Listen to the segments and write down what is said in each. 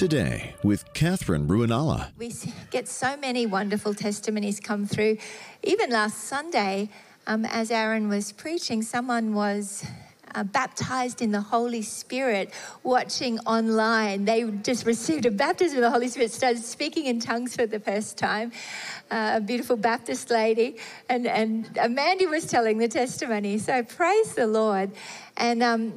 Today with Katherine Ruonala. We get so many wonderful testimonies come through. Even last Sunday, um, as Aaron was preaching, someone was uh, baptized in the Holy Spirit watching online. They just received a baptism of the Holy Spirit, started speaking in tongues for the first time. Uh, a beautiful Baptist lady. And, and Mandy was telling the testimony. So praise the Lord. And um,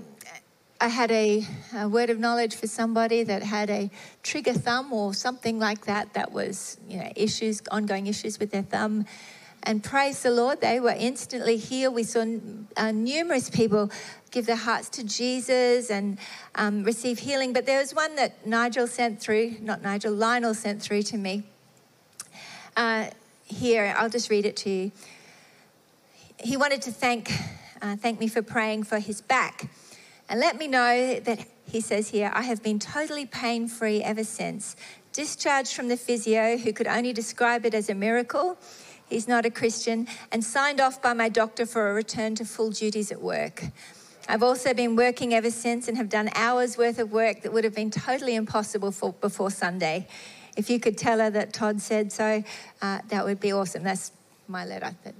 I had a, a, word of knowledge for somebody that had a trigger thumb or something like that, that was, you know, issues, ongoing issues with their thumb. And praise the Lord, they were instantly healed. We saw uh, numerous people give their hearts to Jesus and um, receive healing. But there was one that Nigel sent through, not Nigel, Lionel sent through to me. Uh, here, I'll just read it to you. He wanted to thank, uh, thank me for praying for his back. And let me know that, he says here, I have been totally pain free ever since. Discharged from the physio, who could only describe it as a miracle. He's not a Christian, and signed off by my doctor for a return to full duties at work. I've also been working ever since and have done hours worth of work that would have been totally impossible for, before Sunday. If you could tell her that Todd said so, uh, that would be awesome. That's my letter that,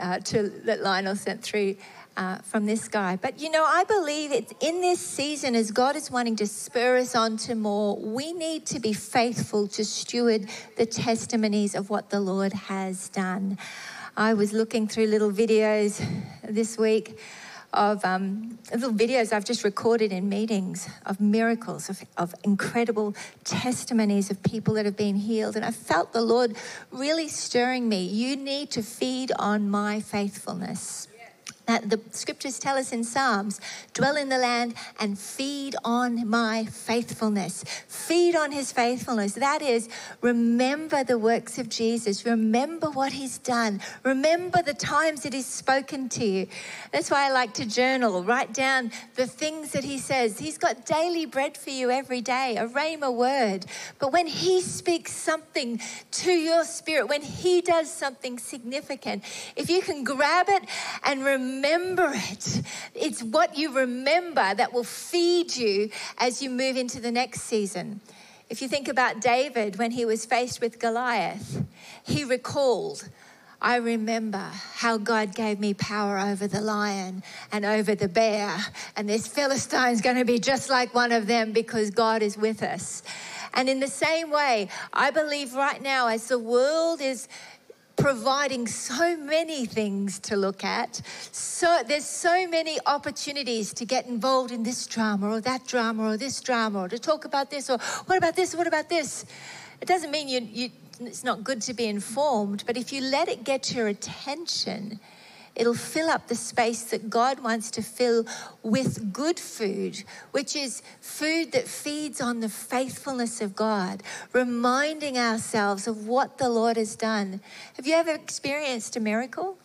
uh, to, that Lionel sent through uh, from this guy. But you know, I believe it's in this season as God is wanting to spur us on to more, we need to be faithful to steward the testimonies of what the Lord has done. I was looking through little videos this week of um, little videos I've just recorded in meetings of miracles, of, of incredible testimonies of people that have been healed. And I felt the Lord really stirring me. You need to feed on my faithfulness. Uh, the scriptures tell us in Psalms dwell in the land and feed on my faithfulness. Feed on his faithfulness. That is, remember the works of Jesus. Remember what he's done. Remember the times that he's spoken to you. That's why I like to journal, write down the things that he says. He's got daily bread for you every day, a rhema word. But when he speaks something to your spirit, when he does something significant, if you can grab it and remember, remember it. It's what you remember that will feed you as you move into the next season. If you think about David when he was faced with Goliath, he recalled, I remember how God gave me power over the lion and over the bear, and this Philistine's going to be just like one of them because God is with us. And in the same way, I believe right now, as the world is providing so many things to look at. So there's so many opportunities to get involved in this drama or that drama or this drama or to talk about this or what about this? What about this? It doesn't mean you, you it's not good to be informed, but if you let it get your attention, It'll fill up the space that God wants to fill with good food, which is food that feeds on the faithfulness of God, reminding ourselves of what the Lord has done. Have you ever experienced a miracle?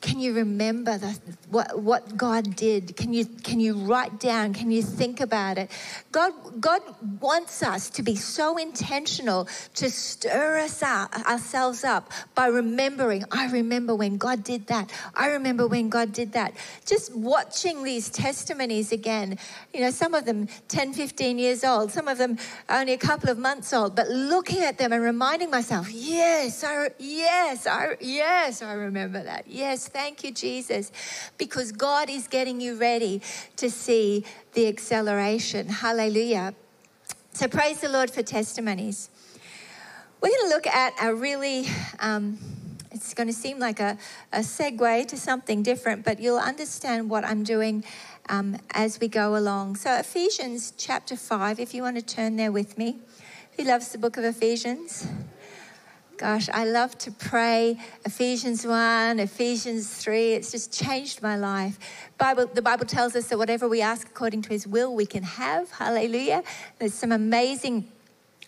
Can you remember the, what, what God did? Can you, can you write down? Can you think about it? God, God wants us to be so intentional to stir us up, ourselves up by remembering. I remember when God did that. I remember when God did that. Just watching these testimonies again, you know, some of them 10, 15 years old, some of them only a couple of months old, but looking at them and reminding myself, yes, I, yes, I, yes, I remember that. Yes, Thank you, Jesus, because God is getting you ready to see the acceleration. Hallelujah. So praise the Lord for testimonies. We're going to look at a really, um, it's going to seem like a, a segue to something different, but you'll understand what I'm doing um, as we go along. So, Ephesians chapter 5, if you want to turn there with me. Who loves the book of Ephesians? Gosh, I love to pray Ephesians 1, Ephesians 3. It's just changed my life. Bible, the Bible tells us that whatever we ask according to his will, we can have. Hallelujah. There's some amazing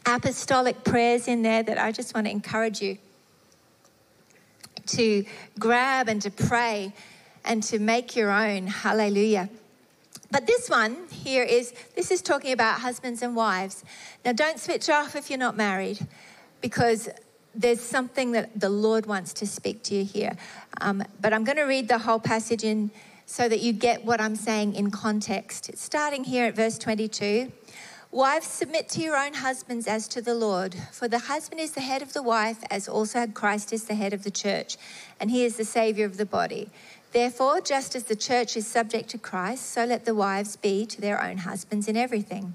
apostolic prayers in there that I just want to encourage you to grab and to pray and to make your own. Hallelujah. But this one here is this is talking about husbands and wives. Now don't switch off if you're not married because there's something that the Lord wants to speak to you here. Um, but I'm going to read the whole passage in so that you get what I'm saying in context. It's starting here at verse 22. Wives, submit to your own husbands as to the Lord. For the husband is the head of the wife, as also Christ is the head of the church, and he is the Savior of the body. Therefore, just as the church is subject to Christ, so let the wives be to their own husbands in everything.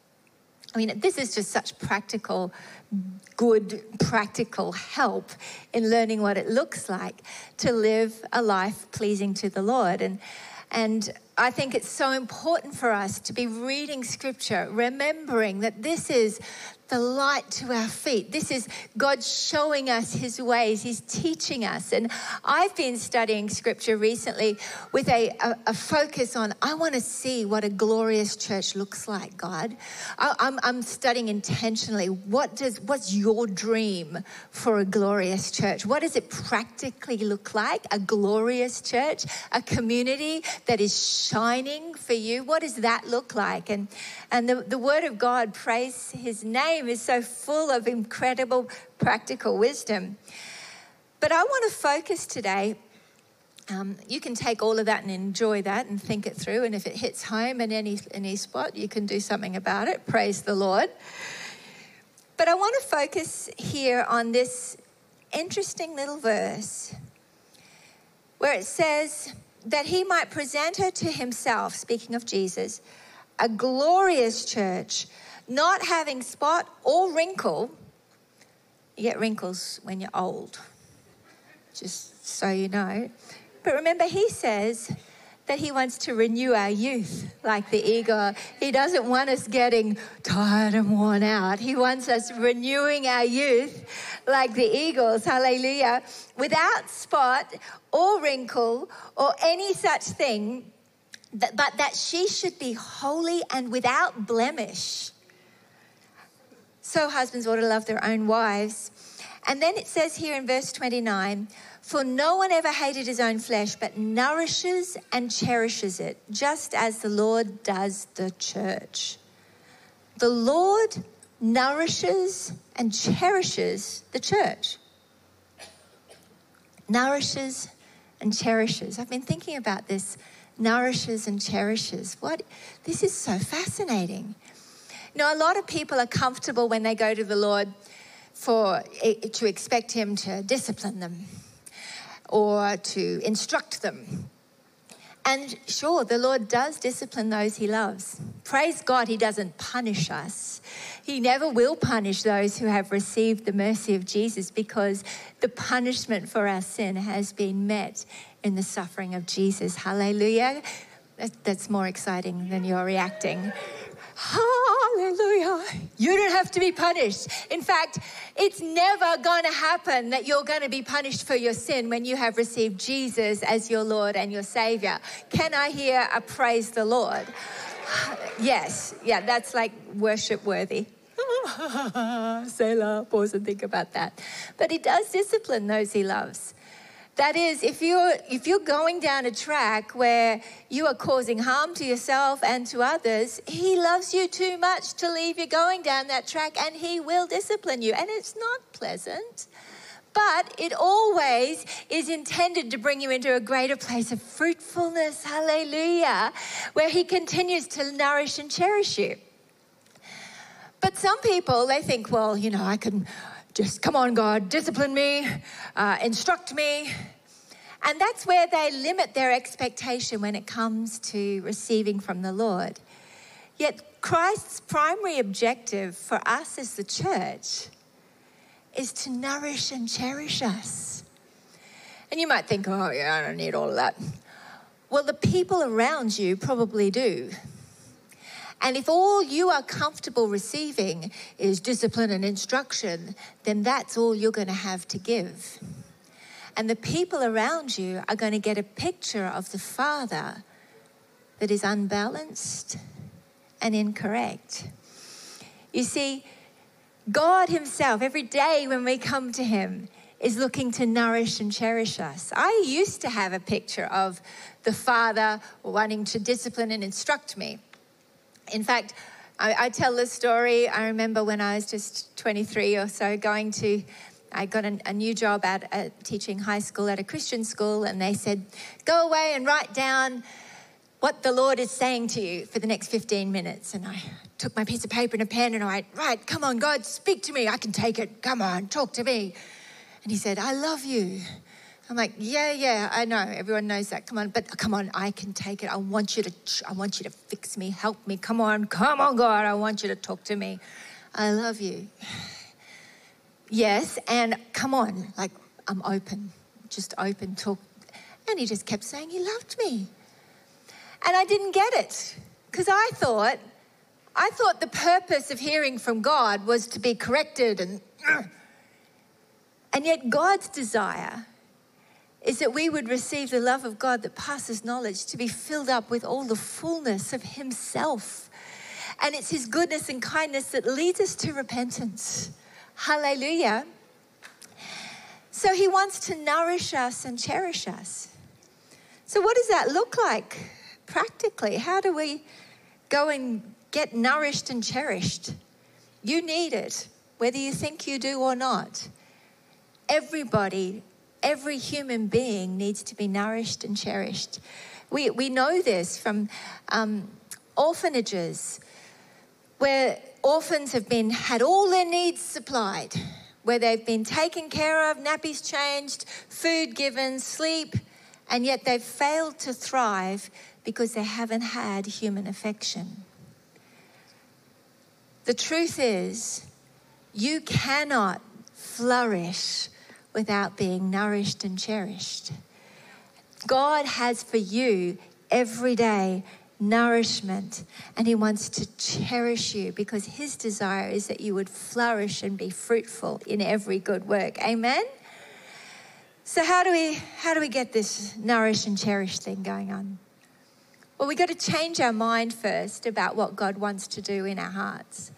I mean, this is just such practical, good, practical help in learning what it looks like to live a life pleasing to the Lord. And, and I think it's so important for us to be reading scripture, remembering that this is the light to our feet. This is God showing us his ways. He's teaching us. And I've been studying scripture recently with a, a, a focus on I want to see what a glorious church looks like, God. I, I'm, I'm studying intentionally. What does what's your dream for a glorious church? What does it practically look like? A glorious church, a community that is shining for you. What does that look like? And and the, the word of God, praise his name, is so full of incredible practical wisdom. But I want to focus today. Um, you can take all of that and enjoy that and think it through. And if it hits home in any, any spot, you can do something about it. Praise the Lord. But I want to focus here on this interesting little verse where it says that he might present her to himself, speaking of Jesus, a glorious church, not having spot or wrinkle. You get wrinkles when you're old, just so you know. But remember, he says that he wants to renew our youth like the eagle. He doesn't want us getting tired and worn out. He wants us renewing our youth like the eagles, hallelujah, without spot or wrinkle or any such thing but that she should be holy and without blemish. So husbands ought to love their own wives. And then it says here in verse 29 For no one ever hated his own flesh, but nourishes and cherishes it, just as the Lord does the church. The Lord nourishes and cherishes the church. Nourishes and cherishes. I've been thinking about this nourishes and cherishes. What? This is so fascinating. You know, a lot of people are comfortable when they go to the Lord for to expect Him to discipline them or to instruct them. And sure, the Lord does discipline those He loves. Praise God, He doesn't punish us. He never will punish those who have received the mercy of Jesus because the punishment for our sin has been met in the suffering of Jesus. Hallelujah. That's more exciting than you're reacting. Hallelujah. You don't have to be punished. In fact, it's never going to happen that you're going to be punished for your sin when you have received Jesus as your Lord and your Savior. Can I hear a praise the Lord? Yes, yeah, that's like worship worthy. Say Selah, pause and think about that. But He does discipline those He loves. That is, if you're, if you're going down a track where you are causing harm to yourself and to others, He loves you too much to leave you going down that track and He will discipline you. And it's not pleasant, but it always is intended to bring you into a greater place of fruitfulness. Hallelujah. Where He continues to nourish and cherish you. But some people, they think, well, you know, I can just come on, God, discipline me, uh, instruct me. And that's where they limit their expectation when it comes to receiving from the Lord. Yet, Christ's primary objective for us as the church is to nourish and cherish us. And you might think, oh, yeah, I don't need all of that. Well, the people around you probably do. And if all you are comfortable receiving is discipline and instruction, then that's all you're going to have to give. And the people around you are going to get a picture of the Father that is unbalanced and incorrect. You see, God Himself, every day when we come to Him, is looking to nourish and cherish us. I used to have a picture of the Father wanting to discipline and instruct me. In fact, I, I tell this story. I remember when I was just 23 or so going to I got a, a new job at, at, teaching high school at a Christian school, and they said, Go away and write down what the Lord is saying to you for the next 15 minutes. And I took my piece of paper and a pen and I went, Right, come on, God, speak to me. I can take it. Come on, talk to me. And he said, I love you. I'm like, yeah, yeah, I know. Everyone knows that. Come on, but come on, I can take it. I want you to, I want you to fix me, help me. Come on, come on, God. I want you to talk to me. I love you. Yes, and come on, like I'm open, just open, talk. And he just kept saying he loved me. And I didn't get it because I thought, I thought the purpose of hearing from God was to be corrected and. And yet, God's desire is that we would receive the love of God that passes knowledge, to be filled up with all the fullness of Himself. And it's His goodness and kindness that leads us to repentance. Hallelujah. So He wants to nourish us and cherish us. So, what does that look like practically? How do we go and get nourished and cherished? You need it, whether you think you do or not. Everybody every human being needs to be nourished and cherished. We, we know this from um, orphanages where orphans have been had all their needs supplied, where they've been taken care of, nappies changed, food given, sleep, and yet they've failed to thrive because they haven't had human affection. The truth is, you cannot flourish without being nourished and cherished. God has for you every day nourishment and He wants to cherish you because His desire is that you would flourish and be fruitful in every good work. Amen? So how do we how do we get this nourish and cherish thing going on? Well, we've got to change our mind first about what God wants to do in our hearts.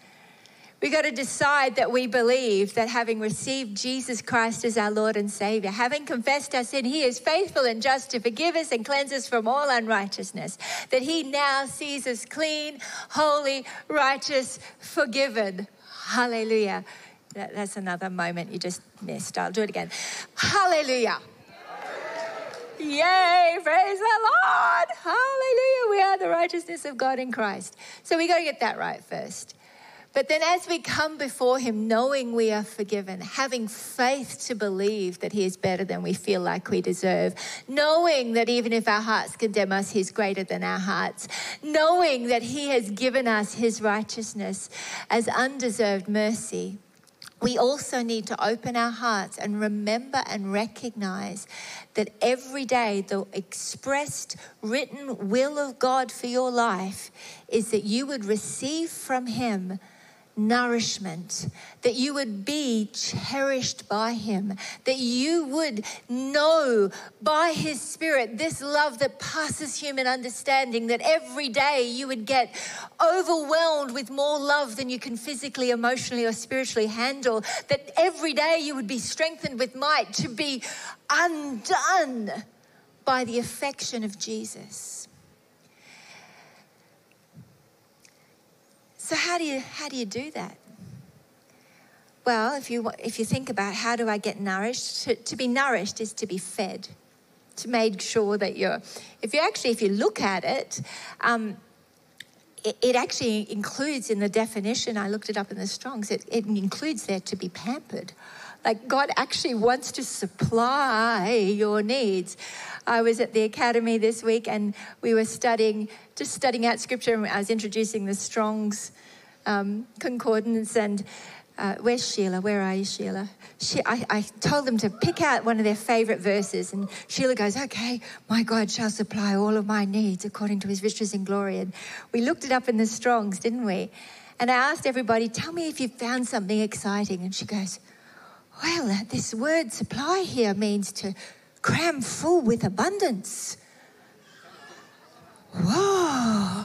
We got to decide that we believe that having received Jesus Christ as our Lord and Savior, having confessed our sin, He is faithful and just to forgive us and cleanse us from all unrighteousness. That He now sees us clean, holy, righteous, forgiven. Hallelujah. That, that's another moment you just missed. I'll do it again. Hallelujah. Yay, praise the Lord. Hallelujah. We are the righteousness of God in Christ. So we got to get that right first. But then, as we come before Him, knowing we are forgiven, having faith to believe that He is better than we feel like we deserve, knowing that even if our hearts condemn us, He's greater than our hearts, knowing that He has given us His righteousness as undeserved mercy, we also need to open our hearts and remember and recognize that every day the expressed written will of God for your life is that you would receive from Him nourishment, that you would be cherished by Him, that you would know by His Spirit this love that passes human understanding, that every day you would get overwhelmed with more love than you can physically, emotionally, or spiritually handle, that every day you would be strengthened with might to be undone by the affection of Jesus. So how do you how do you do that? Well, if you if you think about how do I get nourished, to, to be nourished is to be fed, to make sure that you're. If you actually if you look at it. Um, it, actually includes in the definition, I looked it up in the Strongs, it, it includes there to be pampered. Like God actually wants to supply your needs. I was at the academy this week and we were studying, just studying out scripture, and I was introducing the Strong's um, concordance, and uh, where's Sheila? Where are you, Sheila? She, I, I, told them to pick out one of their favorite verses, and Sheila goes, Okay, my God shall supply all of my needs according to his riches in glory. And we looked it up in the Strongs, didn't we? And I asked everybody, Tell me if you found something exciting. And she goes, Well, uh, this word supply here means to cram full with abundance. Whoa.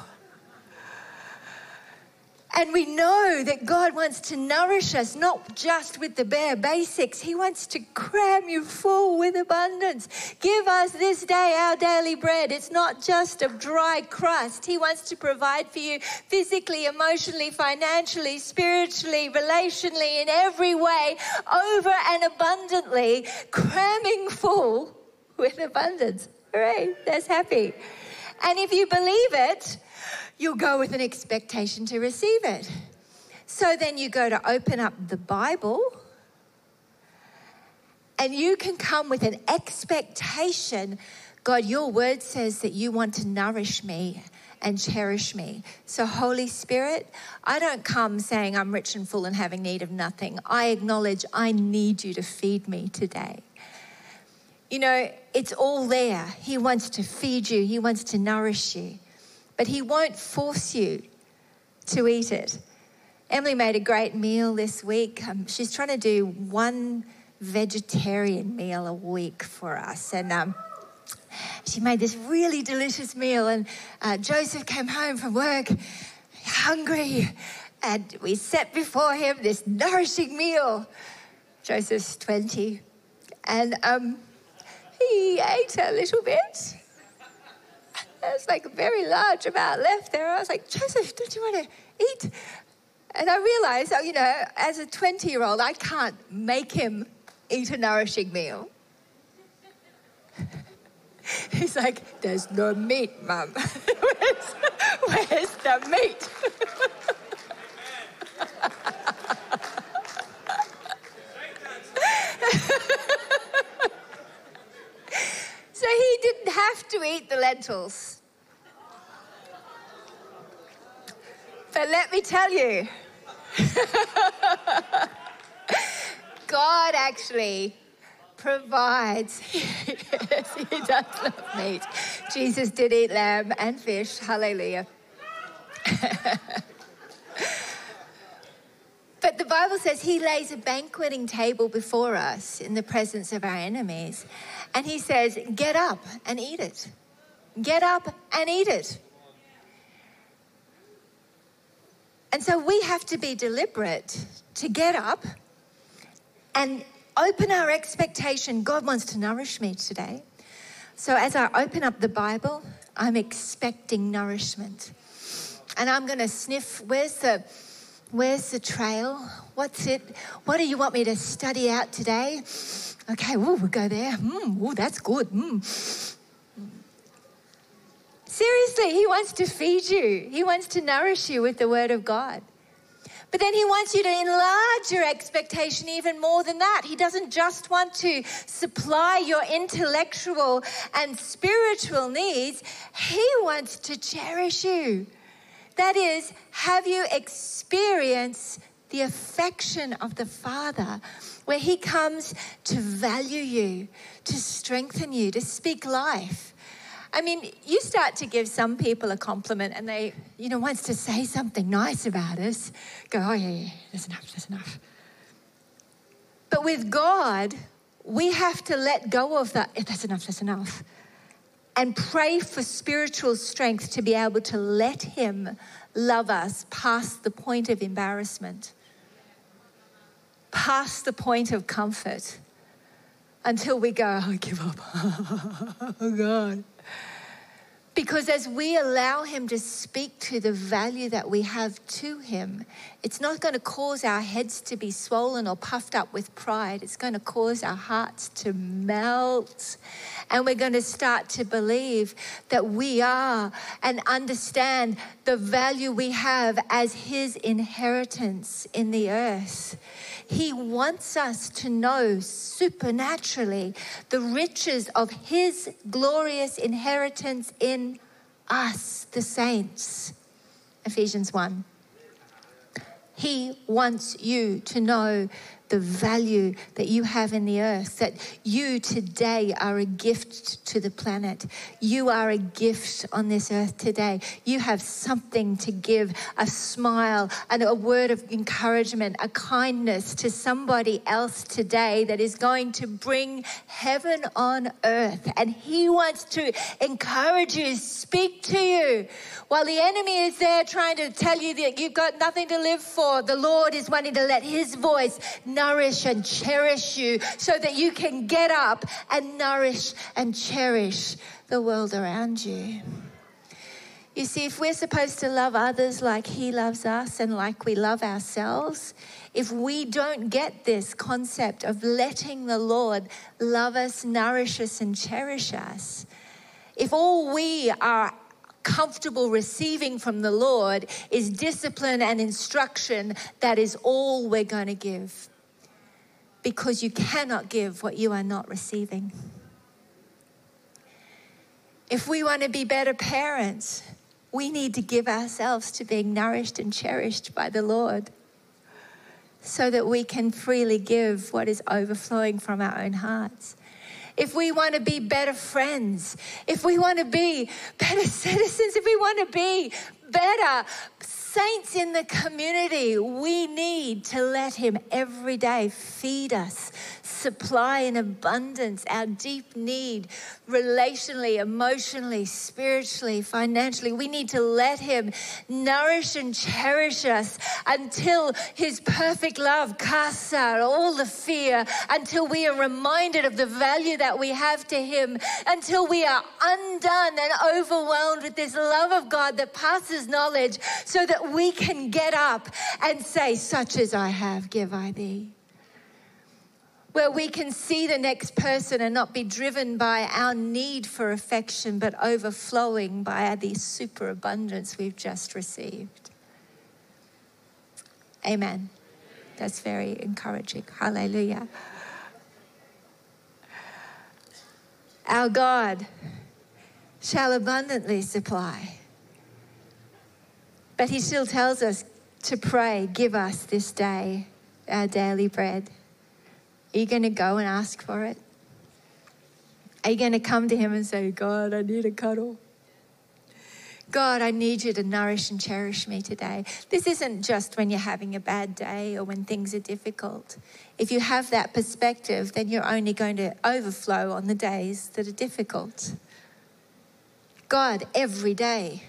And we know that God wants to nourish us, not just with the bare basics. He wants to cram you full with abundance. Give us this day our daily bread. It's not just a dry crust. He wants to provide for you physically, emotionally, financially, spiritually, relationally, in every way, over and abundantly, cramming full with abundance. Hooray, that's happy. And if you believe it, you'll go with an expectation to receive it. So then you go to open up the Bible and you can come with an expectation. God, your word says that you want to nourish me and cherish me. So, Holy Spirit, I don't come saying I'm rich and full and having need of nothing. I acknowledge I need you to feed me today. You know, it's all there. He wants to feed you, He wants to nourish you but He won't force you to eat it. Emily made a great meal this week. Um, she's trying to do one vegetarian meal a week for us. And um, she made this really delicious meal. And uh, Joseph came home from work hungry. And we set before him this nourishing meal. Joseph's 20. And um, he ate a little bit. There's like a very large amount left there. I was like, Joseph, don't you want to eat? And I realized, oh, you know, as a 20 year old, I can't make him eat a nourishing meal. He's like, there's no meat, Mum. where's, where's the meat? he didn't have to eat the lentils. But let me tell you, God actually provides. he does love meat. Jesus did eat lamb and fish. Hallelujah. but the Bible says he lays a banqueting table before us in the presence of our enemies. And he says, Get up and eat it. Get up and eat it. And so we have to be deliberate to get up and open our expectation. God wants to nourish me today. So as I open up the Bible, I'm expecting nourishment. And I'm going to sniff where's the where's the trail? What's it? What do you want me to study out today? Okay, ooh, we'll go there. Mm, ooh, that's good. Mm. Seriously, He wants to feed you, He wants to nourish you with the Word of God. But then he wants you to enlarge your expectation even more than that. He doesn't just want to supply your intellectual and spiritual needs, he wants to cherish you. That is, have you experienced the affection of the Father, where He comes to value you, to strengthen you, to speak life. I mean, you start to give some people a compliment and they, you know, wants to say something nice about us, go, oh, yeah, yeah, that's enough, that's enough. But with God, we have to let go of that, that's enough, that's enough. And pray for spiritual strength to be able to let Him love us past the point of embarrassment past the point of comfort until we go, I give up. oh, God. Because as we allow Him to speak to the value that we have to Him, it's not going to cause our heads to be swollen or puffed up with pride. It's going to cause our hearts to melt. And we're going to start to believe that we are and understand the value we have as His inheritance in the earth. He wants us to know supernaturally the riches of His glorious inheritance in us, the saints. Ephesians 1. He wants you to know the value that you have in the earth, that you today are a gift to the planet. You are a gift on this earth today. You have something to give a smile and a word of encouragement, a kindness to somebody else today that is going to bring heaven on earth. And He wants to encourage you, speak to you. While the enemy is there trying to tell you that you've got nothing to live for, the Lord is wanting to let His voice nourish and cherish you so that you can get up and nourish and cherish the world around you. You see, if we're supposed to love others like He loves us and like we love ourselves, if we don't get this concept of letting the Lord love us, nourish us, and cherish us, if all we are comfortable receiving from the Lord is discipline and instruction, that is all we're going to give because you cannot give what you are not receiving. If we want to be better parents, we need to give ourselves to being nourished and cherished by the Lord so that we can freely give what is overflowing from our own hearts. If we want to be better friends, if we want to be better citizens, if we want to be better saints in the community, we need to let Him every day feed us, supply in abundance our deep need, relationally, emotionally, spiritually, financially. We need to let Him nourish and cherish us until His perfect love casts out all the fear, until we are reminded of the value that we have to Him, until we are undone and overwhelmed with this love of God that passes knowledge, so that we can get up and say, Such as I have, give I thee. Where we can see the next person and not be driven by our need for affection, but overflowing by the superabundance we've just received. Amen. That's very encouraging. Hallelujah. Our God shall abundantly supply but he still tells us to pray, give us this day our daily bread. Are you going to go and ask for it? Are you going to come to him and say, God, I need a cuddle? God, I need you to nourish and cherish me today. This isn't just when you're having a bad day or when things are difficult. If you have that perspective, then you're only going to overflow on the days that are difficult. God, every day,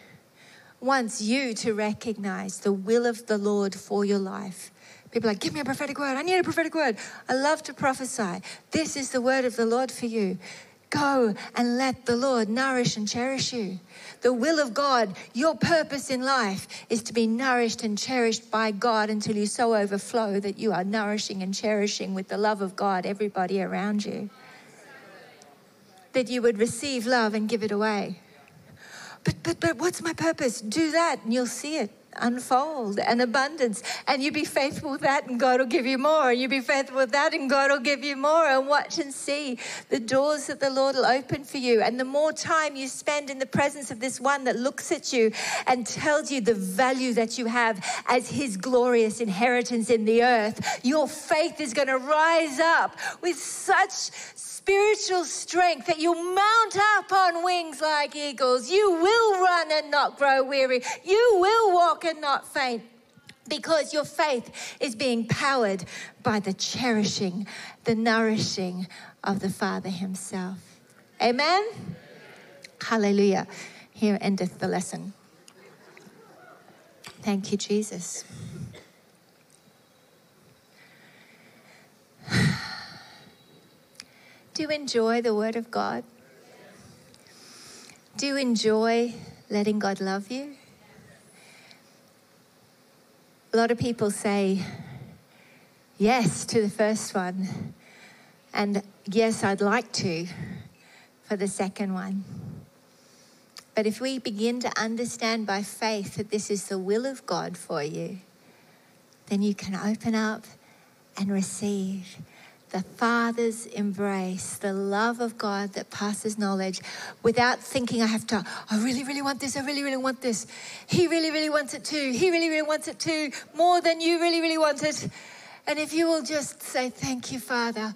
wants you to recognize the will of the Lord for your life. People are like, give me a prophetic word. I need a prophetic word. I love to prophesy. This is the word of the Lord for you. Go and let the Lord nourish and cherish you. The will of God, your purpose in life is to be nourished and cherished by God until you so overflow that you are nourishing and cherishing with the love of God everybody around you. That you would receive love and give it away but, but, but what's my purpose? Do that and you'll see it unfold and abundance. And you be faithful with that, and God will give you more. And you be faithful with that, and God will give you more. And watch and see the doors that the Lord will open for you. And the more time you spend in the presence of this one that looks at you and tells you the value that you have as his glorious inheritance in the earth, your faith is going to rise up with such spiritual strength that you'll mount up on wings like eagles. You will run and not grow weary. You will walk and not faint because your faith is being powered by the cherishing, the nourishing of the Father Himself. Amen? Hallelujah. Here endeth the lesson. Thank you, Jesus. Do you enjoy the Word of God? Do you enjoy letting God love you? A lot of people say yes to the first one, and yes, I'd like to for the second one. But if we begin to understand by faith that this is the will of God for you, then you can open up and receive the Father's embrace, the love of God that passes knowledge, without thinking I have to, I really, really want this, I really, really want this. He really, really wants it too. He really, really wants it too, more than you really, really want it. And if you will just say, Thank you, Father.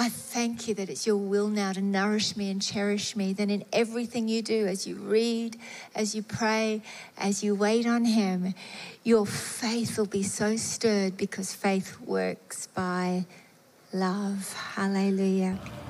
I thank you that it's your will now to nourish me and cherish me. Then, in everything you do, as you read, as you pray, as you wait on Him, your faith will be so stirred because faith works by love. Hallelujah.